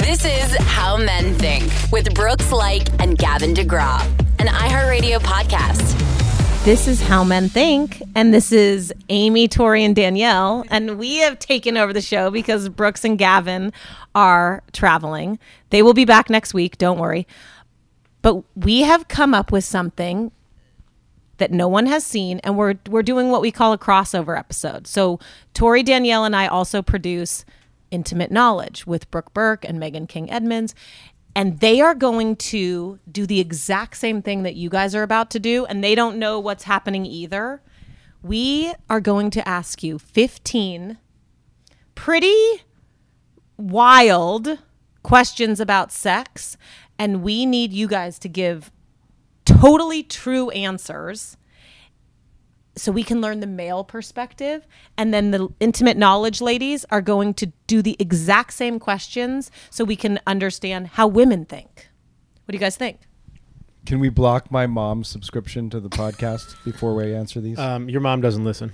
This is How Men Think with Brooks Laich and Gavin DeGraw, an iHeartRadio podcast. This is How Men Think, and this is Amy, Tori, and Danielle. And we have taken over the show because Brooks and Gavin are traveling. They will be back next week, don't worry. But we have come up with something that no one has seen, and we're we're doing what we call a crossover episode. So Tori, Danielle, and I also produce Intimate Knowledge with Brooke Burke and Megan King Edmonds. And they are going to do the exact same thing that you guys are about to do, and they don't know what's happening either. We are going to ask you 15 pretty wild questions about sex, and we need you guys to give totally true answers so we can learn the male perspective and then the intimate knowledge ladies are going to do the exact same questions so we can understand how women think what do you guys think Can we block my mom's subscription to the podcast before we answer these? Um, your mom doesn't listen.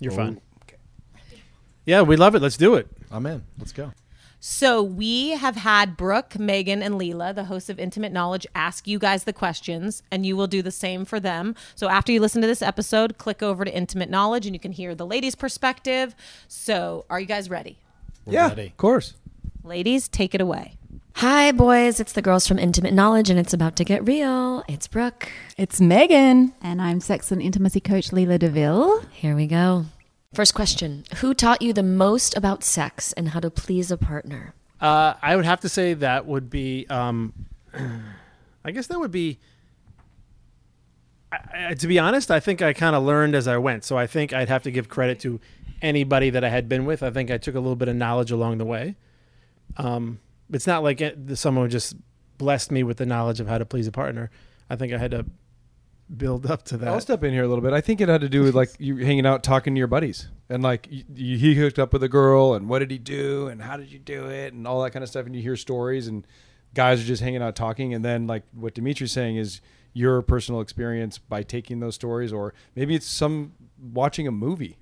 You're Oh, fine. Yeah, we love it. Let's do it. I'm in. Let's go. So we have had Brooke, Megan, and Leela, the hosts of Intimate Knowledge, ask you guys the questions, and you will do the same for them. So after you listen to this episode, click over to Intimate Knowledge, and you can hear the ladies' perspective. So are you guys ready? yeah, ready. of course. Ladies, take it away. Hi, boys. It's the girls from Intimate Knowledge, and it's about to get real. It's Brooke. It's Megan. And I'm sex and intimacy coach Leela DeVille. Here we go. First question Who taught you the most about sex and how to please a partner? Uh, I would have to say that would be. Um, I guess that would be. I, I, to be honest, I think I kind of learned as I went. So I think I'd have to give credit to anybody that I had been with. I think I took a little bit of knowledge along the way. Um, it's not like it, someone just blessed me with the knowledge of how to please a partner. I think I had to build up to that. I'll step in here a little bit. I think it had to do with like you hanging out, talking to your buddies, and like you, you, he hooked up with a girl, and what did he do, and how did you do it, and all that kind of stuff. And you hear stories, and guys are just hanging out talking, and then like what Dimitri's saying is your personal experience by taking those stories, or maybe it's some watching a movie.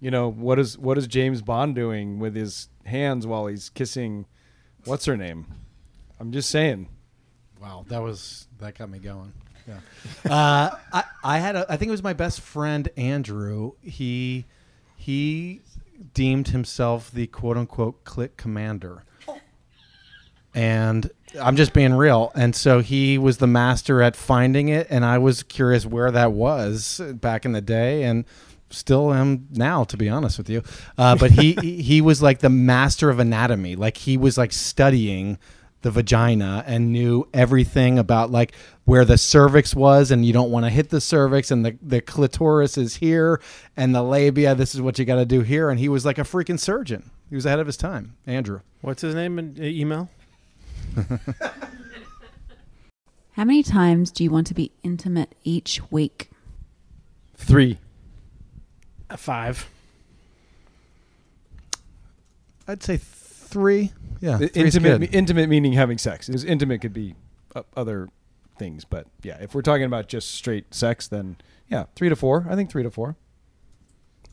You know what is what is James Bond doing with his hands while he's kissing? What's her name? I'm just saying. Wow, that was that got me going. Yeah. uh, I I had a I think it was my best friend Andrew. He he deemed himself the quote unquote click commander. And I'm just being real. And so he was the master at finding it and I was curious where that was back in the day and still am now to be honest with you. Uh, but he he was like the master of anatomy. Like he was like studying the vagina and knew everything about like where the cervix was and you don't want to hit the cervix and the, the clitoris is here and the labia this is what you got to do here and he was like a freaking surgeon he was ahead of his time andrew What's his name and uh, email? How many times do you want to be intimate each week? Three. A five. i'd say three yeah I- intimate, good. intimate meaning having sex. Because intimate could be uh, other things, but yeah, if we're talking about just straight sex, then yeah, three to four. I think three to four.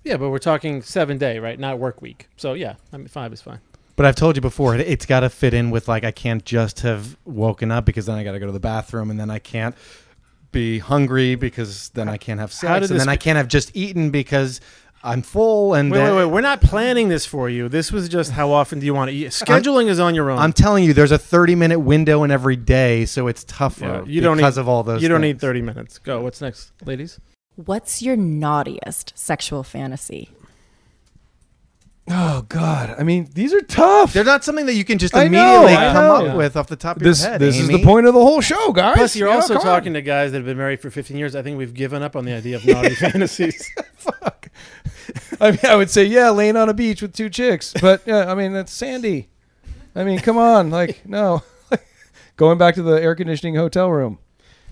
Yeah, but we're talking seven day, right? Not work week. So yeah, I mean five is fine. But I've told you before, it, it's got to fit in with like I can't just have woken up because then I got to go to the bathroom and then I can't be hungry because then I can't have sex and this then I can't have just eaten because I'm full and Wait, wait, wait. We're not planning this for you. This was just how often do you want to eat? Scheduling is on your own. I'm telling you, there's a 30 minute window in every day, so it's tougher Yeah, you don't because need, of all those. You don't things. need 30 minutes. Go. What's next, ladies? What's your naughtiest sexual fantasy? Oh God! I mean, these are tough. They're not something that you can just I know, immediately come know. up Yeah. with off the top of this your head. this is the point of the whole show, guys. Plus, you're Yeah, also come on. talking to guys that have been married for 15 years. I think we've given up on the idea of naughty fantasies. Fuck. I mean, I would say yeah, laying on a beach with two chicks, but yeah, I mean that's Sandy. I mean, come on, like no, going back to the air conditioning hotel room.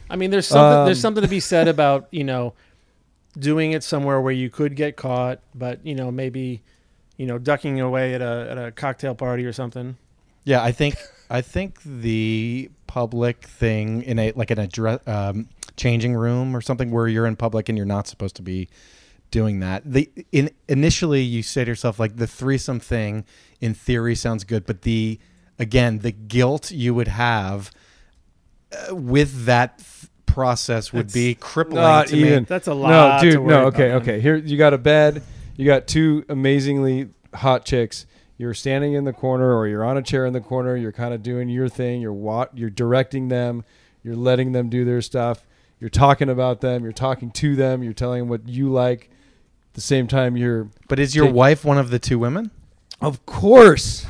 I mean, there's something there's Um, something to be said about you know doing it somewhere where you could get caught, but you know maybe you know ducking away at a at a cocktail party or something. Yeah, I think I think the public thing in a like in a dress, um, changing room or something where you're in public and you're not supposed to be doing that. The in initially you say to yourself like the threesome thing in theory sounds good, but the again, the guilt you would have uh, with that th- process would be crippling Not to even. me. That's a No, lot to dude. worry No, okay, man. okay. Here you got a bed. You got two amazingly hot chicks. You're standing in the corner, or you're on a chair in the corner. You're kind of doing your thing. You're wa- You're directing them. You're letting them do their stuff. You're talking about them. You're talking to them. You're telling them what you like. At the same time, you're But is your Take- wife one of the two women? of course,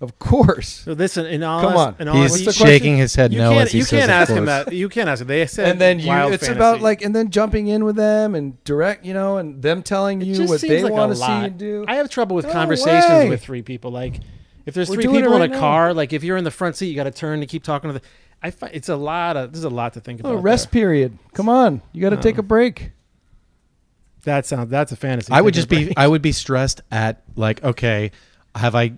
of course. So listen, in all Come on. in all He's What's honesty, question? shaking his head you no can't as he you says, can't of ask him that. You can't ask him. They said and then you wild it's fantasy. about like and then jumping in with them and direct you know and them telling It you what they like want to see lot. you do I have trouble with No conversations way. with three people. Like, if there's We're three doing it people in right a now. car, like if you're in the front seat, you got to turn to keep talking to the. I find it's a lot of. There's a lot to think oh, about. rest there. period come on you got to No. take a break That sounds. That's a fantasy. I would just be. I would be stressed at like okay have I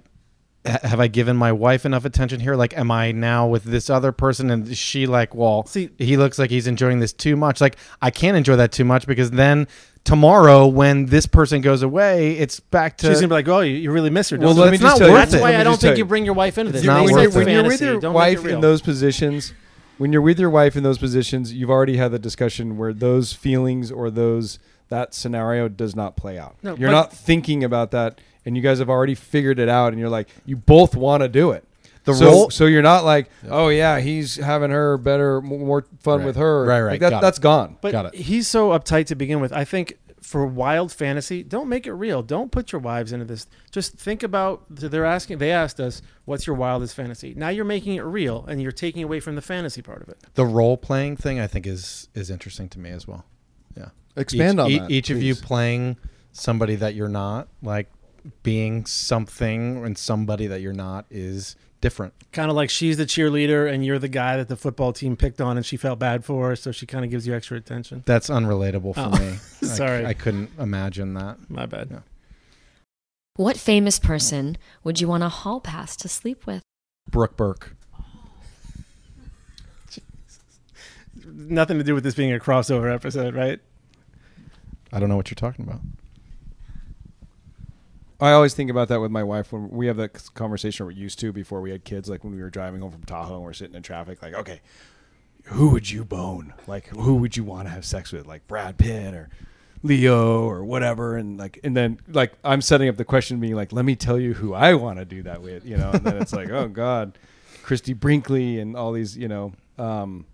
have I given my wife enough attention here like am I now with this other person and she like well See- he looks like he's enjoying this too much like I can't enjoy that too much because then tomorrow when this person goes away it's back to She's gonna be like, "Oh, you, you really miss her." Well, don't let you?" me it's just not tell you- That's why Let me I don't think you. you bring your wife into this. It's You not say worth it's it. when you're with fantasy. your Don't make wife in those positions when you're with your wife in those positions you've already had the discussion where those feelings or those that scenario does not play out No, you're not thinking about that and you guys have already figured it out and you're like you both want to do it The so, role- so you're not like oh yeah he's having her better more fun Right. with her Right, right. Like that, Got it. that's gone But Got it. he's so uptight to begin with. I think for wild fantasy, don't make it real. Don't put your wives into this. Just think about they're asking. They asked us, "What's your wildest fantasy?" Now you're making it real, and you're taking away from the fantasy part of it. the role playing thing I think is is interesting to me as well yeah Expand each, on e- that, each of you playing somebody that you're not like being something and somebody that you're not is different Kind of like she's the cheerleader, and you're the guy that the football team picked on, and she felt bad for, so she kind of gives you extra attention. That's unrelatable for Oh, me. I- sorry. I, couldn't imagine that. My bad. Yeah. What famous person would you want a hall pass to sleep with? Brooke Burke. Nothing to do with this being a crossover episode, right? I don't know what you're talking about. I always think about that with my wife when we have that conversation we're used to before we had kids, like when we were driving home from Tahoe and we're sitting in traffic, like, okay, who would you bone? Like, who would you want to have sex with? Like Brad Pitt or Leo or whatever. And like, and then like I'm setting up the question being like, let me tell you who I want to do that with, you know? And then it's like, oh God, Christie Brinkley and all these, you know, um,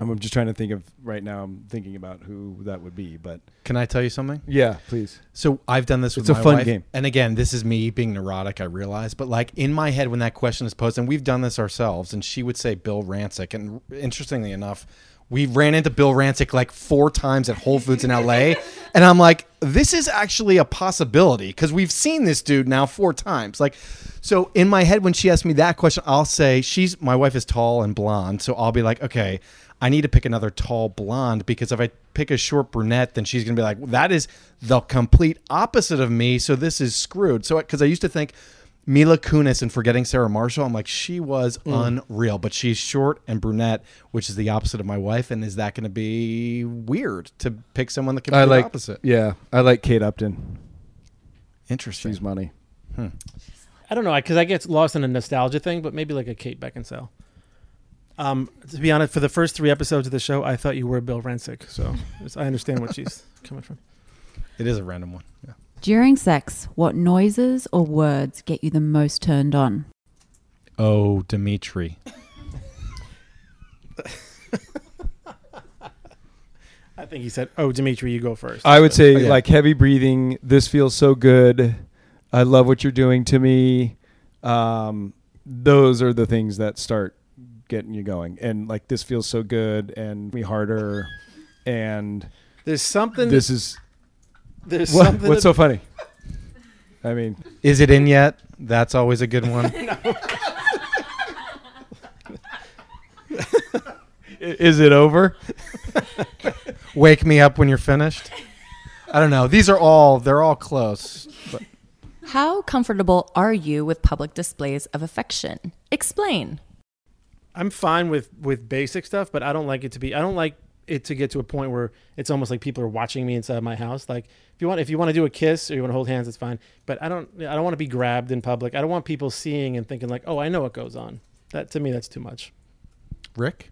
I'm just trying to think of right now. I'm thinking about who that would be, but Can I tell you something? yeah, please. So I've done this with It's a fun wife. game. And again, this is me being neurotic, I realize, but like in my head when that question is posed, and we've done this ourselves, and she would say Bill Rancic. And interestingly enough, we ran into Bill Rancic like four times at Whole Foods in LA. and I'm like, this is actually a possibility because we've seen this dude now four times. Like, so in my head, when she asked me that question, I'll say, she's my wife is tall and blonde. So I'll be like, okay, I need to pick another tall blonde because if I pick a short brunette, then she's going to be like, that is the complete opposite of me. So this is screwed. So, because I used to think Mila Kunis and forgetting Sarah Marshall, I'm like, she was mm. unreal, but she's short and brunette, which is the opposite of my wife. And is that going to be weird to pick someone that can be I the like opposite? Yeah, I like Kate Upton. Interesting. She's money. Hmm. I don't know because I get lost in a nostalgia thing, but maybe like a Kate Beckinsale. Um, to be honest, for the first three episodes of the show, I thought you were Bill Rancic, so I understand what she's coming from. It is a random one. Yeah. During sex, what noises or words get you the most turned on? Oh, Dimitri. I think he said, "Oh, Dimitri, you go first. I would say Oh, yeah. like heavy breathing. This feels so good. I love what you're doing to me. Um, those are the things that start getting you going. And like this feels so good and me harder. And there's something. this is there's what, something. what's so funny. I mean, Is it in yet? That's always a good one. i- is it over? Wake me up when you're finished. I don't know. These are all they're all close. But How comfortable are you with public displays of affection? Explain. I'm fine with with basic stuff, but I don't like it to be. I don't like it to get to a point where it's almost like people are watching me inside my house. Like if you want if you want to do a kiss or you want to hold hands, it's fine. But I don't I don't want to be grabbed in public. I don't want people seeing and thinking like, oh, I know what goes on. That to me, that's too much. Rick?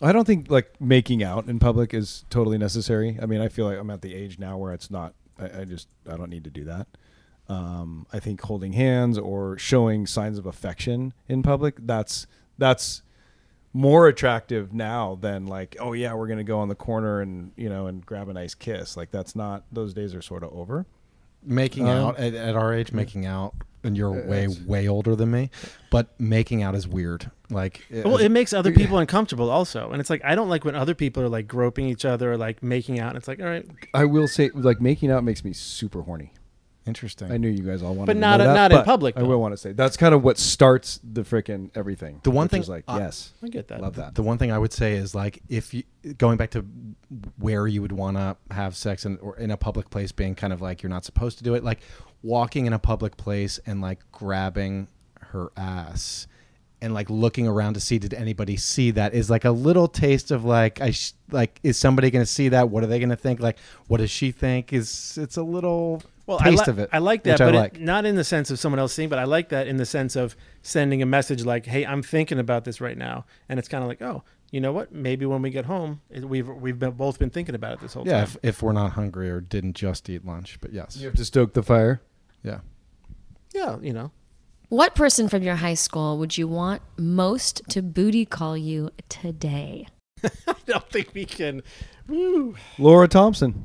I don't think like making out in public is totally necessary. I mean, I feel like I'm at the age now where it's not. I, I just I don't need to do that. Um, I think holding hands or showing signs of affection in public that's that's more attractive now than like oh yeah we're gonna go on the corner and you know and grab a nice kiss like that's not those days are sort of over. Making Um, out at, at our age, making out, and you're Uh, way way older than me, but making out is weird. Like, Well, it makes other people uncomfortable also, and it's like I don't like when other people are like groping each other or like making out. and It's like all right, I will say like making out makes me super horny. Interesting. I knew you guys all wanted But to not- know that, not in but public, I though. will want to say that's kind of what starts the freaking everything. The one thing is like I- yes, I get that. love that. The one thing I would say is like if you going back to where you would want to have sex in or in a public place being kind of like you're not supposed to do it like walking in a public place and like grabbing her ass and like looking around to see did anybody see that is like a little taste of like I sh- like is somebody going to see that what are they going to think like what does she think is it's a little well, I, taste li- of it I like that, which but I it- not in the sense of someone else seeing, but I like that in the sense of sending a message like, "Hey, I'm thinking about this right now," and it's kind of like, "Oh, you know what? Maybe when we get home, we've we've been, both been thinking about it this whole yeah time." if, if we're not hungry or didn't just eat lunch but yes You have to stoke the fire. yeah yeah, you know. What person from your high school would you want most to booty call you today? I don't think we can. Woo. Laura Thompson.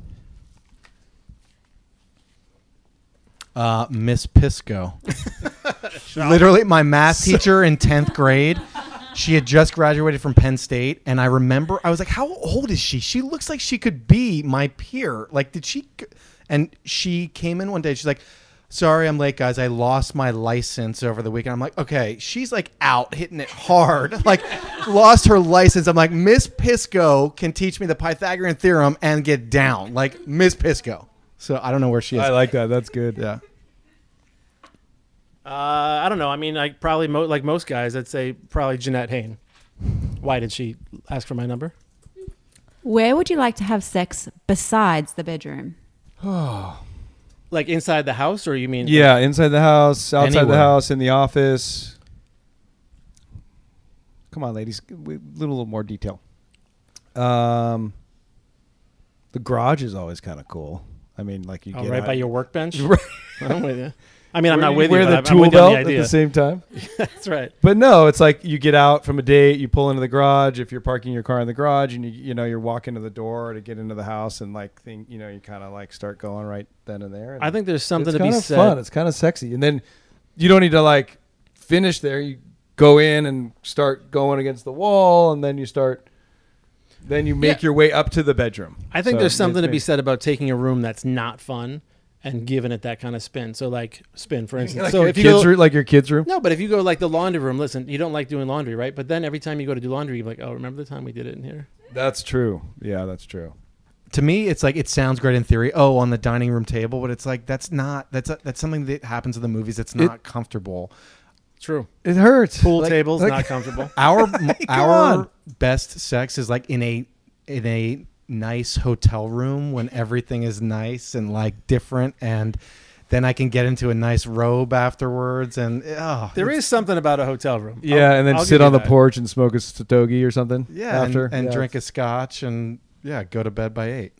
Uh, Miss Pisco. Literally, my math teacher in 10th grade, she had just graduated from Penn State. And I remember, I was like, how old is she? She looks like she could be my peer. Like, did she? And she came in one day. She's like, sorry, I'm late, guys. I lost my license over the weekend. I'm like, okay, she's like out hitting it hard. like, lost her license. I'm like, Miss Pisco can teach me the Pythagorean theorem and get down. Like, Miss Pisco. So I don't know where she is. I like that. That's good. Yeah. Uh, I don't know. I mean, like probably mo- like most guys, I'd say probably Jeanette Hayne. Why did she ask for my number? Where would you like to have sex besides the bedroom? Oh. Like inside the house, or you mean? Yeah, inside the house, outside the house, in the office. Come on, ladies, a little, little more detail. Um, the garage is always kind of cool. I mean, like you Oh, get right out- by your workbench. I'm with you. I mean, I'm Where not with you. Wear the I'm- I'm tool with belt the at the same time. That's right. But no, it's like you get out from a date, you pull into the garage. If you're parking your car in the garage, and you you know you're walking to the door to get into the house, and like think you know you kind of like start going right then and there. And I think there's something to be kind of said. fun. It's kind of sexy, and then you don't need to like finish there. You go in and start going against the wall, and then you start. Then you make Yeah. your way up to the bedroom. I think So there's something to be said about taking a room that's not fun and giving it that kind of spin. So like spin, for instance. Like so your if you kids' go, room, like your kids' room. no, but if you go like the laundry room, listen, you don't like doing laundry, right? But then every time you go to do laundry, you're like, oh, remember the time we did it in here? That's true. Yeah, that's true. to me it's like it sounds great in theory oh on the dining room table but it's like that's not that's a, that's something that happens in the movies it's not comfortable True. It hurts. Pool Like- tables like- not comfortable. our our on. best sex is like in a in a nice hotel room when everything is nice and like different and then I can get into a nice robe afterwards and oh There is something about a hotel room. Yeah, I'll- and then I'll sit on the that. porch and smoke a stogie or something. yeah and- after and, Yeah. drink a scotch and yeah go to bed by 8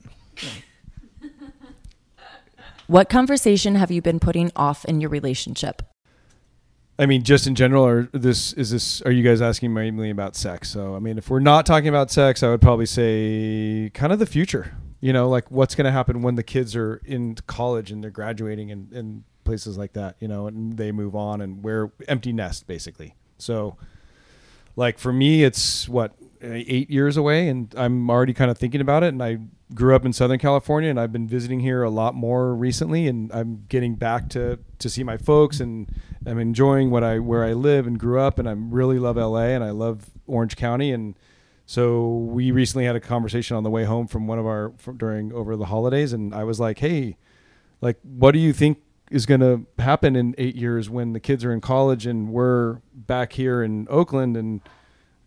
What conversation have you been putting off in your relationship? I mean, just in general, or this is this? Are you guys asking mainly about sex? So, I mean, if we're not talking about sex, I would probably say kind of the future. You know, like what's going to happen when the kids are in college and they're graduating and, and places like that. You know, and they move on and we're empty nest basically. So, like for me, it's what eh, eight years away, and I'm already kind of thinking about it. And I grew up in Southern California, and I've been visiting here a lot more recently, and I'm getting back to to see my folks, and I'm enjoying what I where I live and grew up, and I really love LA, and I love Orange County, and so we recently had a conversation on the way home from one of our from during over the holidays, and I was like, hey, like, what do you think is going to happen in eight years when the kids are in college and we're back here in Oakland? And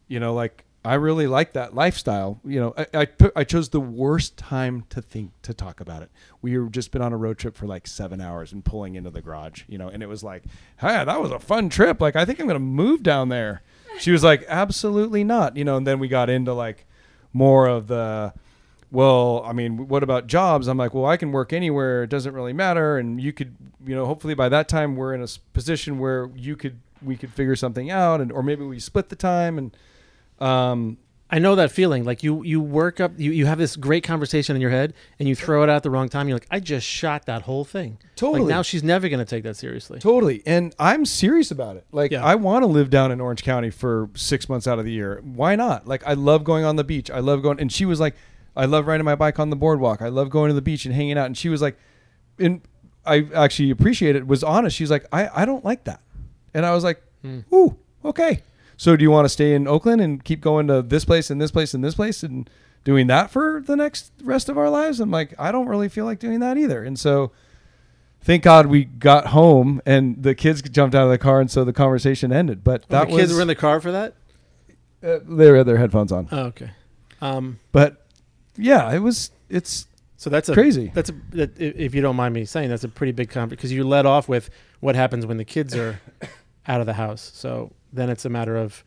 you know like I really like that lifestyle. You know, I I, put, I chose the worst time to think to talk about it. We were just been on a road trip for like seven hours and pulling into the garage. You know, and it was like, hey, that was a fun trip. Like I think I'm gonna move down there. She was like, absolutely not. You know, and then we got into like more of the well, I mean, what about jobs? I'm like, well, I can work anywhere. It doesn't really matter. And you could, you know, hopefully by that time we're in a position where you could, we could figure something out, and or maybe we split the time. And um, I know that feeling. Like you, you work up, you, you have this great conversation in your head, and you throw it out at the wrong time. You're like, I just shot that whole thing. Totally. Like now she's never going to take that seriously. totally. And I'm serious about it. Like, Yeah. I want to live down in Orange County for six months out of the year. Why not? Like, I love going on the beach. I love going. And she was like, I love riding my bike on the boardwalk. I love going to the beach and hanging out. And she was like, and I actually appreciate it. Was honest. She's like, I, I don't like that. And I was like, ooh, okay. So do you want to stay in Oakland and keep going to this place and this place and this place and doing that for the next rest of our lives? I'm like, I don't really feel like doing that either. And so thank God we got home and the kids jumped out of the car and so the conversation ended. But Oh, that the kids was were in the car for that. uh, they had their headphones on. Oh, okay. Um, But yeah, it was it's so that's a Crazy. That's a that, if you don't mind me saying, that's a pretty big conversation because you led off with what happens when the kids are out of the house. So then it's a matter of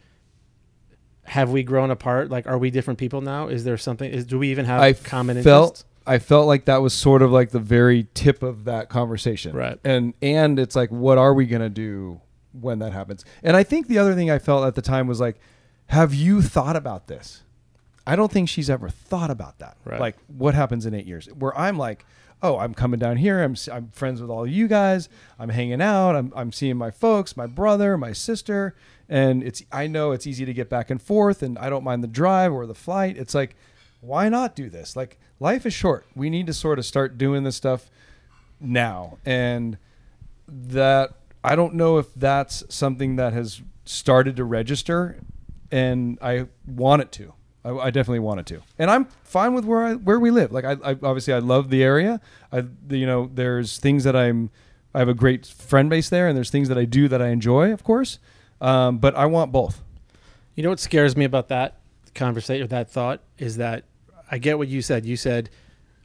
have we grown apart? Like, are we different people now? Is there something? Is do we even have I common felt interests? I felt like that was sort of like the very tip of that conversation. Right. And and it's like what are we going to do when that happens? And I think the other thing I felt at the time was like have you thought about this? I don't think she's ever thought about that. Right. Like what happens in 8 years? Where I'm like Oh, I'm coming down here. I'm, I'm friends with all you guys. I'm hanging out. I'm, I'm seeing my folks, my brother, my sister, and it's. I know it's easy to get back and forth, and I don't mind the drive or the flight. It's like, why not do this? Like life is short. We need to sort of start doing this stuff now. And that I don't know if that's something that has started to register and I want it to. I, I definitely want it to. And I'm fine with where I where we live. Like I, I obviously I love the area. I you know, there's things that I'm I have a great friend base there and there's things that I do that I enjoy, of course. Um, but I want both. You know what scares me about that conversation or that thought is that I get what you said. You said,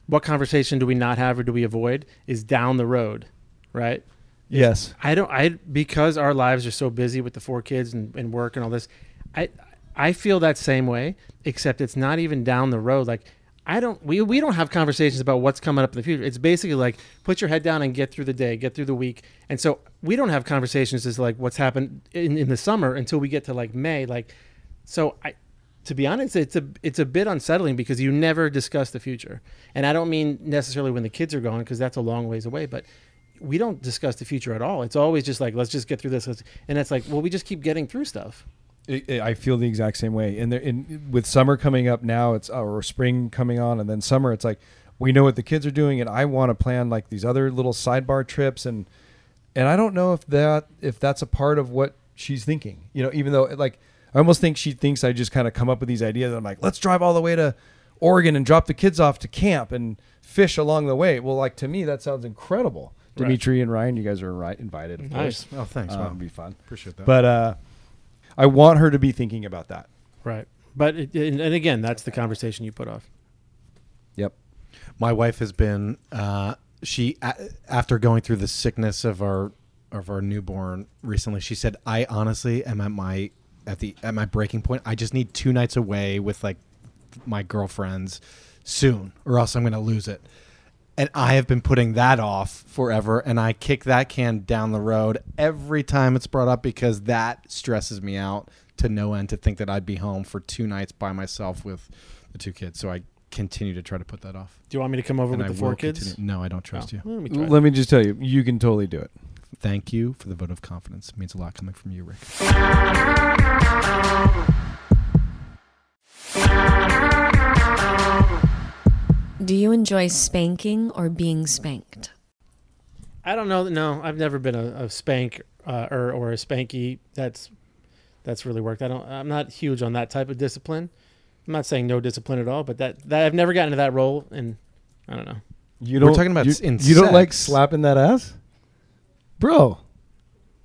"What conversation do we not have or do we avoid?" Is down the road, right? Yes. I don't. I because our lives are so busy with the four kids and, and work and all this. I I feel that same way, except it's not even down the road. Like I don't. We we don't have conversations about what's coming up in the future. It's basically like put your head down and get through the day, get through the week. And so we don't have conversations as like what's happened in, in the summer until we get to like May. Like so I. To be honest, it's a it's a bit unsettling because you never discuss the future, and I don't mean necessarily when the kids are gone because that's a long ways away. But we don't discuss the future at all. It's always just like, let's just get through this. And it's like, well, we just keep getting through stuff. I- I I feel the exact same way. And there, in, with summer coming up now, it's or spring coming on, and then summer, it's like we know what the kids are doing, and I want to plan like these other little sidebar trips, and and I don't know if that if that's a part of what she's thinking. You know, even though like I almost think she thinks I just kind of come up with these ideas. I'm like, let's drive all the way to Oregon and drop the kids off to camp and fish along the way. Well, like to me, that sounds incredible. Right. Dimitri and Ryan, you guys are right, invited. Of Nice. course. Oh, thanks. Uh, Wow. it'd be fun. Appreciate that. But uh, I want her to be thinking about that. Right. But, it, and, and again, that's the conversation you put off. Yep. my wife has been uh, she a, after going through the sickness of our of our newborn recently she said i honestly am at my at the at my breaking point i just need two nights away with like my girlfriends soon or else i'm going to lose it and i have been putting that off forever and i kick that can down the road every time it's brought up because that stresses me out to no end to think that i'd be home for two nights by myself with the two kids so i continue to try to put that off Do you want me to come over and with I the four kids? continue- No, I don't trust Oh, you. let me. Let me just tell you, you can totally do it. Thank you for the vote of confidence. It means a lot coming from you, Rick. Do you enjoy spanking or being spanked? I don't know. No, I've never been a, a spank uh, or or a spanky. That's that's really worked. I don't. I'm not huge on that type of discipline. I'm not saying no discipline at all, but that, that I've never gotten to that role, and I don't know. You We're don't talking about you, in you don't like slapping that ass, bro.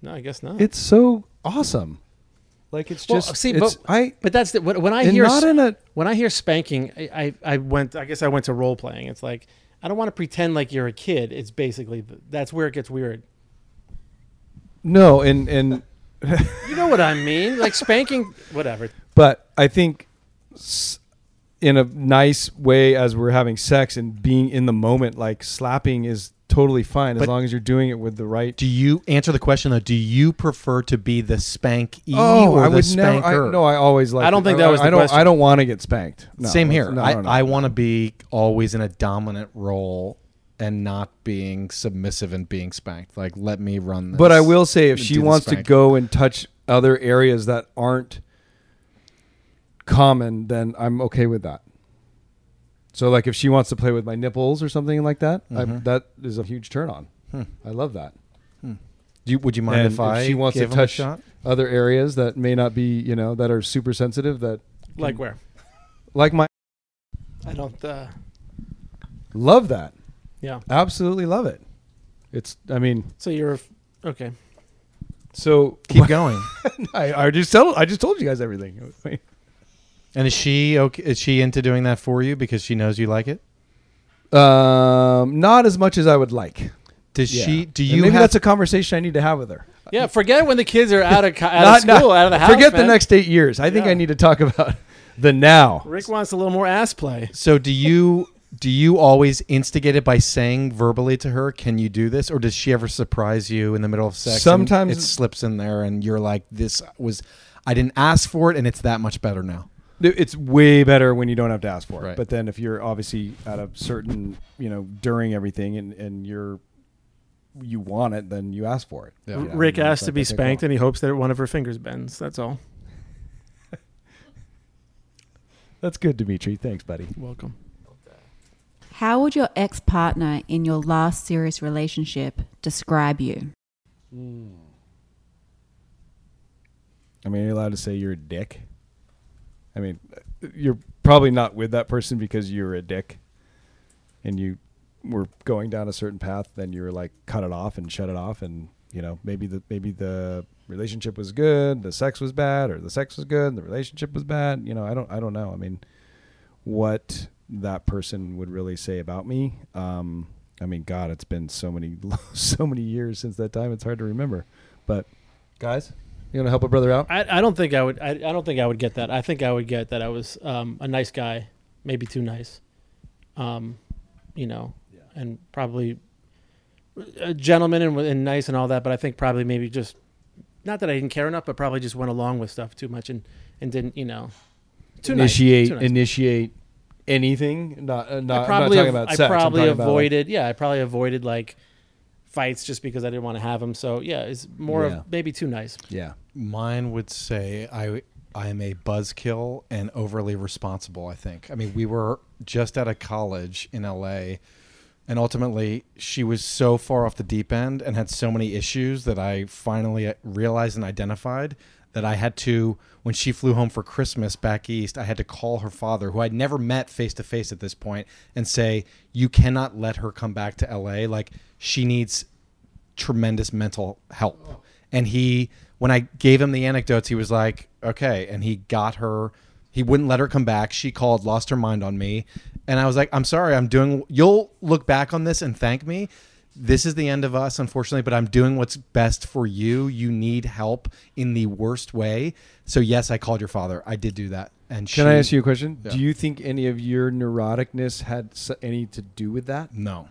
No, I guess not. It's so awesome. Like it's Well, just see, it's, but I but that's the, when I hear not in a when I hear spanking, I, I I went. I guess I went to role playing. It's like I don't want to pretend like you're a kid. It's basically that's where it gets weird. no and and You know what I mean? Like spanking, whatever. but I think in a nice way as we're having sex and being in the moment, like slapping is totally fine as But- long as you're doing it with the right. Do you answer the question though? Do you prefer to be the spanky Oh, or I the would never. spanker? I, no, I always like. I don't think that was I the don't. question. I don't want to get spanked. No, Same here. no, I, no, no. I want to be always in a dominant role and not being submissive and being spanked. Like, let me run this. But I will say, if she do the wants to spanking. go and touch other areas that aren't common, then I'm okay with that. So, like, if she wants to play with my nipples or something like that, I, Mhm. that is a huge turn on. Hmm. I love that. Do you, would you mind And if I she wants to a touch shot? other areas that may not be, you know, that are super sensitive, that Like where? like my I don't. uh love that, Yeah. absolutely love it. It's, I mean, So you're okay. so Keep going. I, I just told, I just told you guys everything. And is she okay? Is she into doing that for you because she knows you like it? Um, not as much as I would like. Does Yeah. she? Do And you maybe have? that's a conversation I need to have with her. Yeah. Forget when the kids are out of co- out Not- of school, not- out of the house. Forget the man. next eight years. I think Yeah. I need to talk about the now. Rick wants a little more ass play. so do you? Do you always instigate it by saying verbally to her, "Can you do this?" Or does she ever surprise you in the middle of sex? and Sometimes- it slips in there, and you're like, "This was, I didn't ask for it, and it's that much better now." It's way better when you don't have to ask for it. Right. But then if you're obviously at a certain, you know, during everything and, and you're you want it, then you ask for it. Yeah. You know, Rick and it's asked to be spanked, and he hopes that one of her fingers bends. That's all. That's good, Dimitri. Thanks, buddy. Welcome. How would your ex partner in your last serious relationship describe you? I mean, are you allowed to say you're a dick? I mean, you're probably not with that person because you're a dick and you were going down a certain path, then you were like cut it off and shut it off and you know, maybe the maybe the relationship was good, the sex was bad, or the sex was good, the relationship was bad. You know, I don't I don't know. I mean, what that person would really say about me. Um, I mean, God, it's been so many so many years since that time. It's hard to remember. But guys, you want to help a brother out? I, I don't think I would. I, I don't think I would get that. I think I would get that I was um, a nice guy, maybe too nice. Um, you know, and probably a gentleman and, and nice and all that. But I think probably maybe just not that I didn't care enough, but probably just went along with stuff too much and and didn't you know too nice, initiate too nice. initiate anything. Not uh, not, I probably I'm not talking av- about sex. I'm probably talking about, like- avoided. yeah, I probably avoided like fights just because I didn't want to have them. So yeah, it's more Yeah. of maybe too nice. yeah. Mine would say I I am a buzzkill and overly responsible. I think. I mean, we were just out of college in L.A. And ultimately, she was so far off the deep end and had so many issues that I finally realized and identified that I had to, when she flew home for Christmas back east, I had to call her father, who I'd never met face to face at this point, and say, You cannot let her come back to LA. Like, she needs tremendous mental help. Oh. And he, when I gave him the anecdotes, he was like, okay. And he got her, he wouldn't let her come back. She called, lost her mind on me. And I was like, I'm sorry, I'm doing, you'll look back on this and thank me. This is the end of us, unfortunately, but I'm doing what's best for you. You need help in the worst way. So, yes, I called your father. I did do that. And Can I ask you a question? Yeah. Do you think any of your neuroticness had any to do with that? No,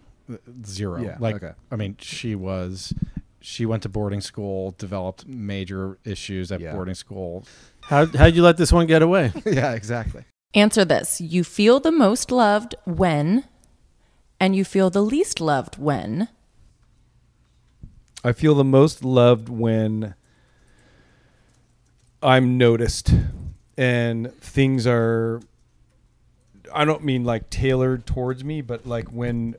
zero. Yeah, like, okay. I mean, she was, she went to boarding school, developed major issues at Yeah. boarding school. How how'd you let this one get away? yeah, exactly. Answer this. You feel the most loved when, and you feel the least loved when. I feel the most loved when I'm noticed and things are I don't mean like tailored towards me, but like when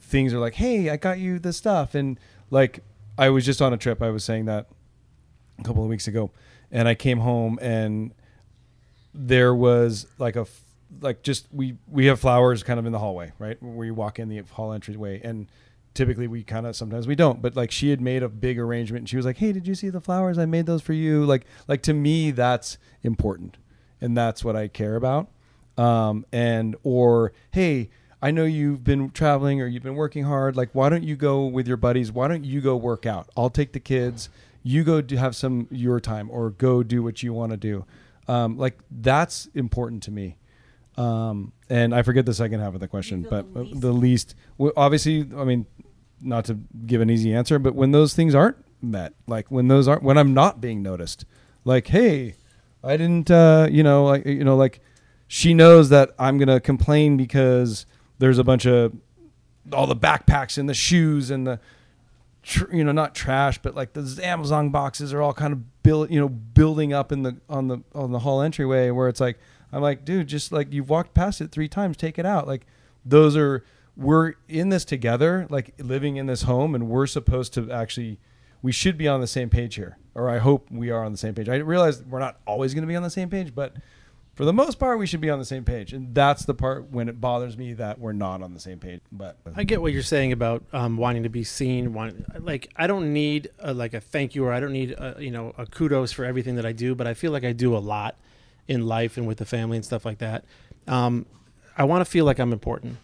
things are like, "Hey, I got you this stuff." And like I was just on a trip, I was saying that a couple of weeks ago, and I came home and there was like a like just we we have flowers kind of in the hallway, right? Where you walk in the hall entryway and typically we kind of sometimes we don't but like she had made a big arrangement and she was like hey did you see the flowers? I made those for you. Like like to me that's important and that's what i care about. Um and or hey i know you've been traveling or you've been working hard like why don't you go with your buddies? Why don't you go work out? I'll take the kids. You go do have some your time or go do what you want to do. Um like that's important to me. Um, and I forget the second half of the question, but uh, the least, obviously, I mean, not to give an easy answer, but when those things aren't met, like when those aren't, when I'm not being noticed, like, hey, I didn't, uh, you know, like, you know, like she knows that I'm going to complain because there's a bunch of all the backpacks and the shoes and the, tr- you know, not trash, but like the Amazon boxes are all kind of build, you know, building up in the, on the, on the hall entryway where it's like, I'm like, dude, just like you've walked past it three times, take it out. Like those are we're in this together, like living in this home, and we're supposed to actually we should be on the same page here. Or I hope we are on the same page. I realize we're not always gonna be on the same page, but for the most part we should be on the same page. And that's the part when it bothers me that we're not on the same page. But I get what you're saying about um, wanting to be seen. Like I don't need a, like a thank you or I don't need a, you know a kudos for everything that I do, but I feel like I do a lot in life and with the family and stuff like that. Um, I want to feel like I'm important.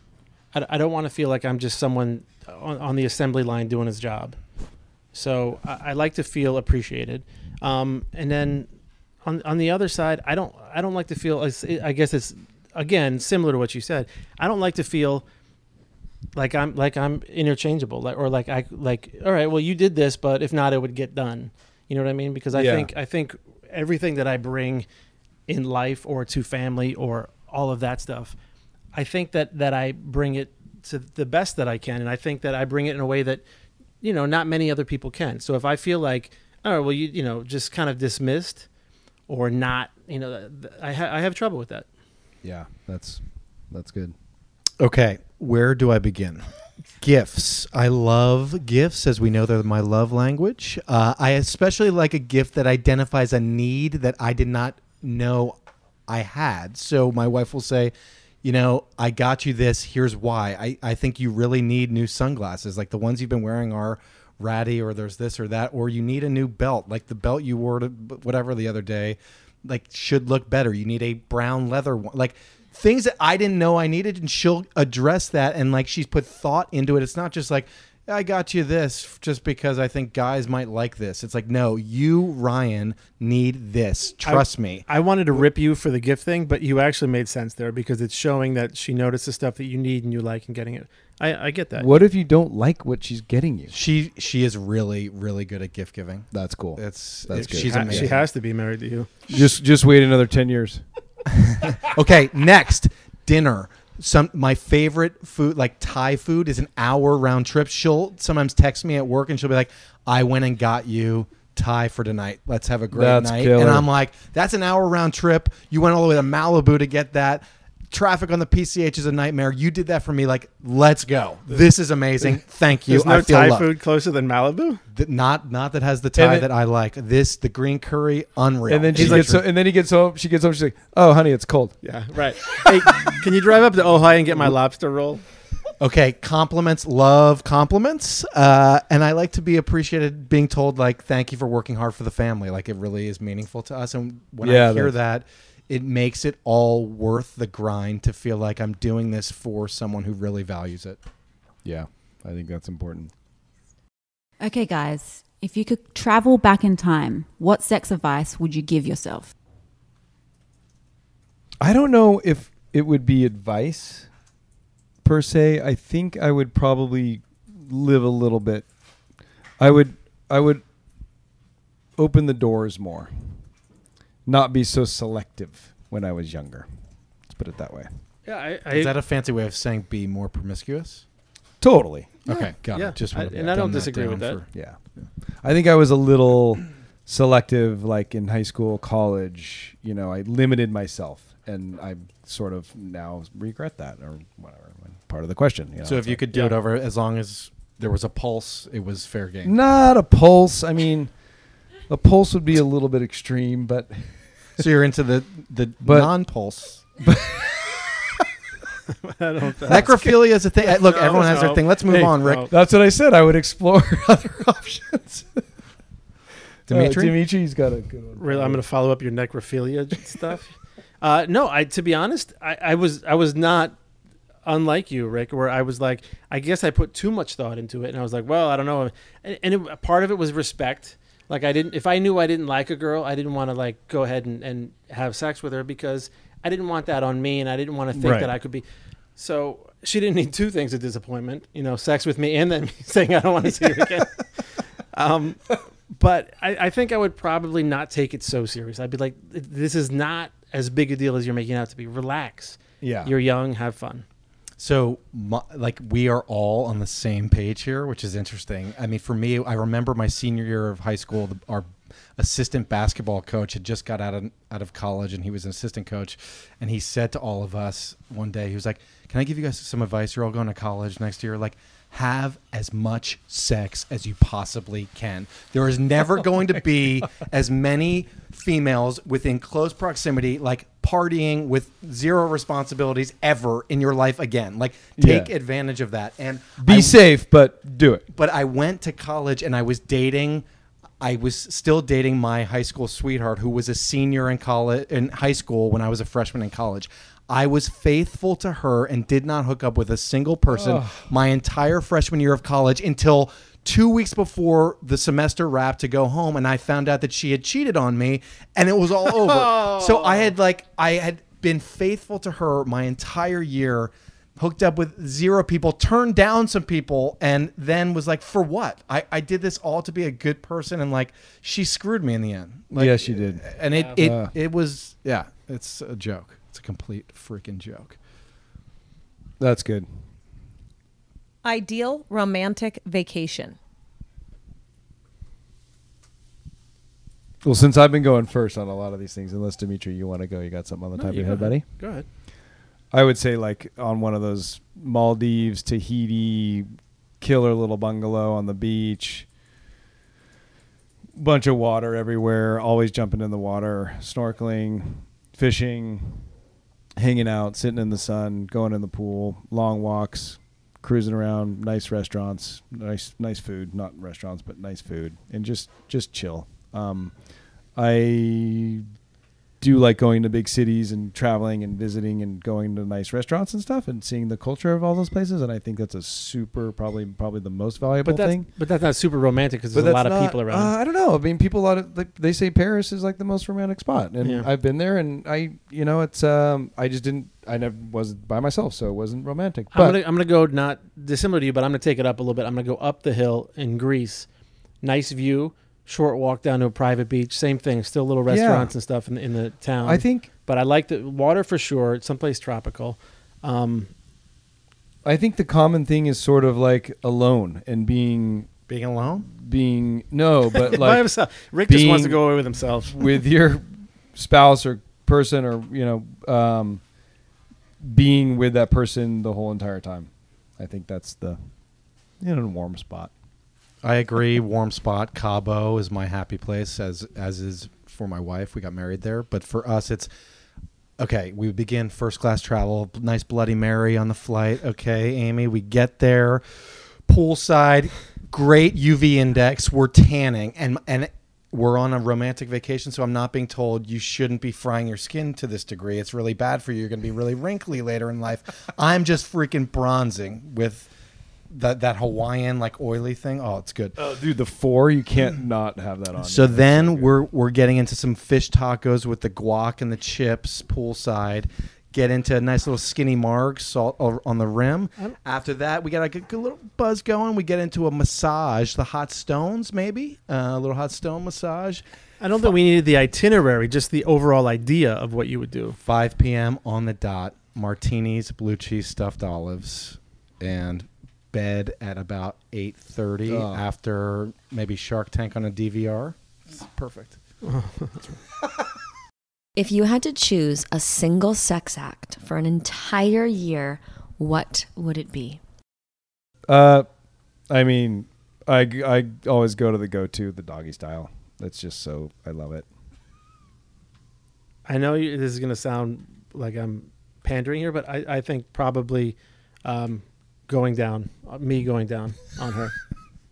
I, I don't want to feel like I'm just someone on, on the assembly line doing his job. So I, I like to feel appreciated. Um, and then on on the other side, I don't I don't like to feel. I guess it's again similar to what you said. I don't like to feel like I'm like I'm interchangeable, like or like I like. All right, well you did this, but if not, it would get done. You know what I mean? Because I Yeah. think I think everything that I bring in life or to family or all of that stuff, I think that that I bring it to the best that I can, and I think that I bring it in a way that you know not many other people can. So if I feel like, oh well, you you know just kind of dismissed or not, you know, I ha- I have trouble with that. yeah, that's that's good. Okay, where do I begin? Gifts. I love gifts, as we know they're my love language. Uh, I especially like a gift that identifies a need that I did not know I had. So my wife will say, you know, I got you this. Here's why. I, I think you really need new sunglasses. Like the ones you've been wearing are ratty, or there's this or that, or you need a new belt. Like the belt you wore to whatever the other day, like should look better. You need a brown leather one. Like things that I didn't know I needed, and she'll address that. And like she's put thought into it. It's not just like, I got you this just because I think guys might like this. It's like, no, you, Ryan, need this. Trust me. I wanted to rip you for the gift thing, but you actually made sense there because it's showing that she noticed the stuff that you need and you like and getting it. I, I get that. What if you don't like what she's getting you? She she is really really good at gift giving. That's cool. It's That's it- good. she's Ha- amazing. She has to be married to you. Just just wait another ten years. okay, next dinner. Some my favorite food, like Thai food, is an hour round trip. She'll sometimes text me at work and she'll be like, "I went and got you Thai for tonight. Let's have a great That's night." killer. And I'm like, "That's an hour round trip. You went all the way to Malibu to get that." Traffic on the PCH is a nightmare. You did that for me. Like, let's go. This is amazing. Thank you. There's no I feel Thai loved. food closer than Malibu. Th- not not that has the Thai then- that I like. This the green curry unreal. And then she gets like- so, and then he gets home. She gets home. She's like, "Oh, honey, it's cold." Yeah, right. hey, can you drive up to Ojai and get my lobster roll? Okay, compliments, love compliments, uh, and I like to be appreciated, being told like "thank you for working hard for the family." Like it really is meaningful to us, and when Yeah, I hear that's- that, it makes it all worth the grind to feel like I'm doing this for someone who really values it. Yeah, I think that's important. Okay, guys, if you could travel back in time, what sex advice would you give yourself? I don't know if it would be advice per se. I think I would probably live a little bit. I would I would open the doors more. Not be so selective when I was younger. Let's put it that way. Yeah, I, I Is that a fancy way of saying be more promiscuous? Totally. Okay, got yeah. it. Just I- wanted to and I don't dumb that disagree with that. for- Yeah. I think I was a little selective like in high school, college, you know, I limited myself and I sort of now regret that or whatever. Part of the question. You know, So if you like- could do Yeah. it over, as long as there was a pulse, it was fair game. Not a pulse. I mean, a pulse would be a little bit extreme, but So you're into the the But- non-pulse. I don't. Necrophilia is a thing. Look, No, everyone has their thing. Let's move Hey, on, Rick. no. That's what I said. I would explore other options. Dimitri? Uh, Dimitri's got a good one. Really, I'm going to follow up your necrophilia stuff. Uh, no, I to be honest, I, I was I was not unlike you, Rick, where I was like, I guess I put too much thought into it, and I was like, well, I don't know, and, and it, part of it was respect. Like I didn't, if I knew I didn't like a girl, I didn't want to like go ahead and, and have sex with her because I didn't want that on me, and I didn't want to think Right. that I could be. So she didn't need two things of disappointment, you know, sex with me and then saying I don't want to see her again. um, but I, I think I would probably not take it so serious. I'd be like, this is not as big a deal as you're making it out to be. Relax. Yeah. You're young. Have fun. So, my, like, we are all on the same page here, which is interesting. I mean, for me, I remember my senior year of high school. The, our assistant basketball coach had just got out of out of college, and he was an assistant coach. And he said to all of us one day, he was like, "Can I give you guys some advice? You're all going to college next year. Like, have as much sex as you possibly can. There is never oh going to be as many females within close proximity, like partying with zero responsibilities ever in your life again. Like, take Yeah. advantage of that. And Be I- safe, but do it. but I went to college and I was dating. I was still dating my high school sweetheart, who was a senior in college in high school when I was a freshman in college. I was faithful to her and did not hook up with a single person my entire freshman year of college until two weeks before the semester wrapped to go home, and I found out that she had cheated on me, and it was all over. So I had like I had been faithful to her my entire year hooked up with zero people, turned down some people, and then was like, for what? I, I did this all to be a good person, and like she screwed me in the end. Like, Yes, she did. And it it, Uh. it was yeah, it's a joke. It's a complete freaking joke. That's good. Ideal romantic vacation. Well, since I've been going first on a lot of these things, unless Dimitri, you want to go, you got something on the top of your head, ahead. buddy? Go ahead. I would say like on one of those Maldives, Tahiti, killer little bungalow on the beach. Bunch of water everywhere, always jumping in the water, snorkeling, fishing, hanging out, sitting in the sun, going in the pool, long walks, cruising around, nice restaurants, nice nice food, not restaurants, but nice food, and just just chill. Um, I do like going to big cities and traveling and visiting and going to nice restaurants and stuff and seeing the culture of all those places. And I think that's a super probably probably the most valuable But that's thing. but that's not super romantic because there's a lot of people around. Uh, I don't know. I mean, people a lot of like, they say Paris is like the most romantic spot, and Yeah. I've been there, and I you know it's um I just didn't I never was by myself, so it wasn't romantic. I'm But gonna I'm gonna go not dissimilar to you, but I'm gonna take it up a little bit. I'm gonna go up the hill in Greece. Nice view, short walk down to a private beach. Same thing, still little Yeah. restaurants and stuff in the, in the town. I think but I like the water for sure. Someplace tropical. Um, I think the common thing is sort of like alone and being Being alone? being no, but by like himself. Rick just wants to go away with himself. with your spouse or person or you know um, being with that person the whole entire time. I think that's the in a warm spot. I agree. Warm spot. Cabo is my happy place, as as is for my wife. We got married there, but for us, it's okay. We begin first class travel. Nice Bloody Mary on the flight. Okay, Amy. We get there, poolside, great UV index. We're tanning, and and we're on a romantic vacation, so I'm not being told you shouldn't be frying your skin to this degree. It's really bad for you. You're going to be really wrinkly later in life. I'm just freaking bronzing with that that Hawaiian like oily thing. Oh, it's good. Oh, dude, the four you can't not have that on. So you. That's then good. we're we're getting into some fish tacos with the guac and the chips poolside. Get into a nice little skinny marg salt on the rim. After that, we got like a good little buzz going. We get into a massage, the hot stones maybe, uh, a little hot stone massage. I don't think we needed the itinerary, just the overall idea of what you would do. 5 p.m. on the dot. Martinis, blue cheese stuffed olives, and bed at about 8:30 Oh. after maybe Shark Tank on a DVR. It's perfect. If you had to choose a single sex act for an entire year, what would it be? Uh, I mean, I I always go to the go to the doggy style. That's just so I love it. I know you, this is going to sound like I'm pandering here, but I, I think probably um, going down, uh, me going down on her.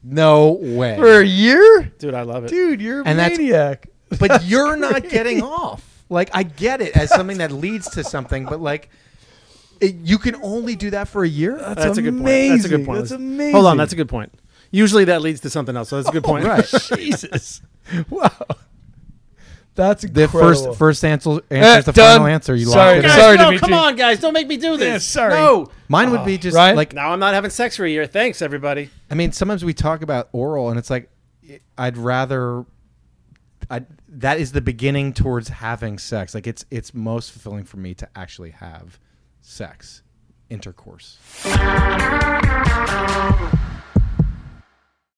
No way. For a year, Dude, I love it. dude, you're a And that's- maniac. but you're not getting off. Like I get it as something that leads to something, but like it, you can only do that for a year. That's a good point. That's a good amazing. point. That's amazing. Hold on, that's a good point. Usually that leads to something else, so that's a good point. right. Jesus. Wow. That's The first first answer eh, answer is the done. final answer. You Sorry, locked Guys, in. sorry, no, Dimitri. come on, guys, don't make me do this. Yeah, sorry. No. Mine would oh. be just Ryan? like Now I'm not having sex for a year. Thanks, everybody. I mean, sometimes we talk about oral, and it's like I'd rather. I that is the beginning towards having sex. Like it's it's most fulfilling for me to actually have sex, intercourse.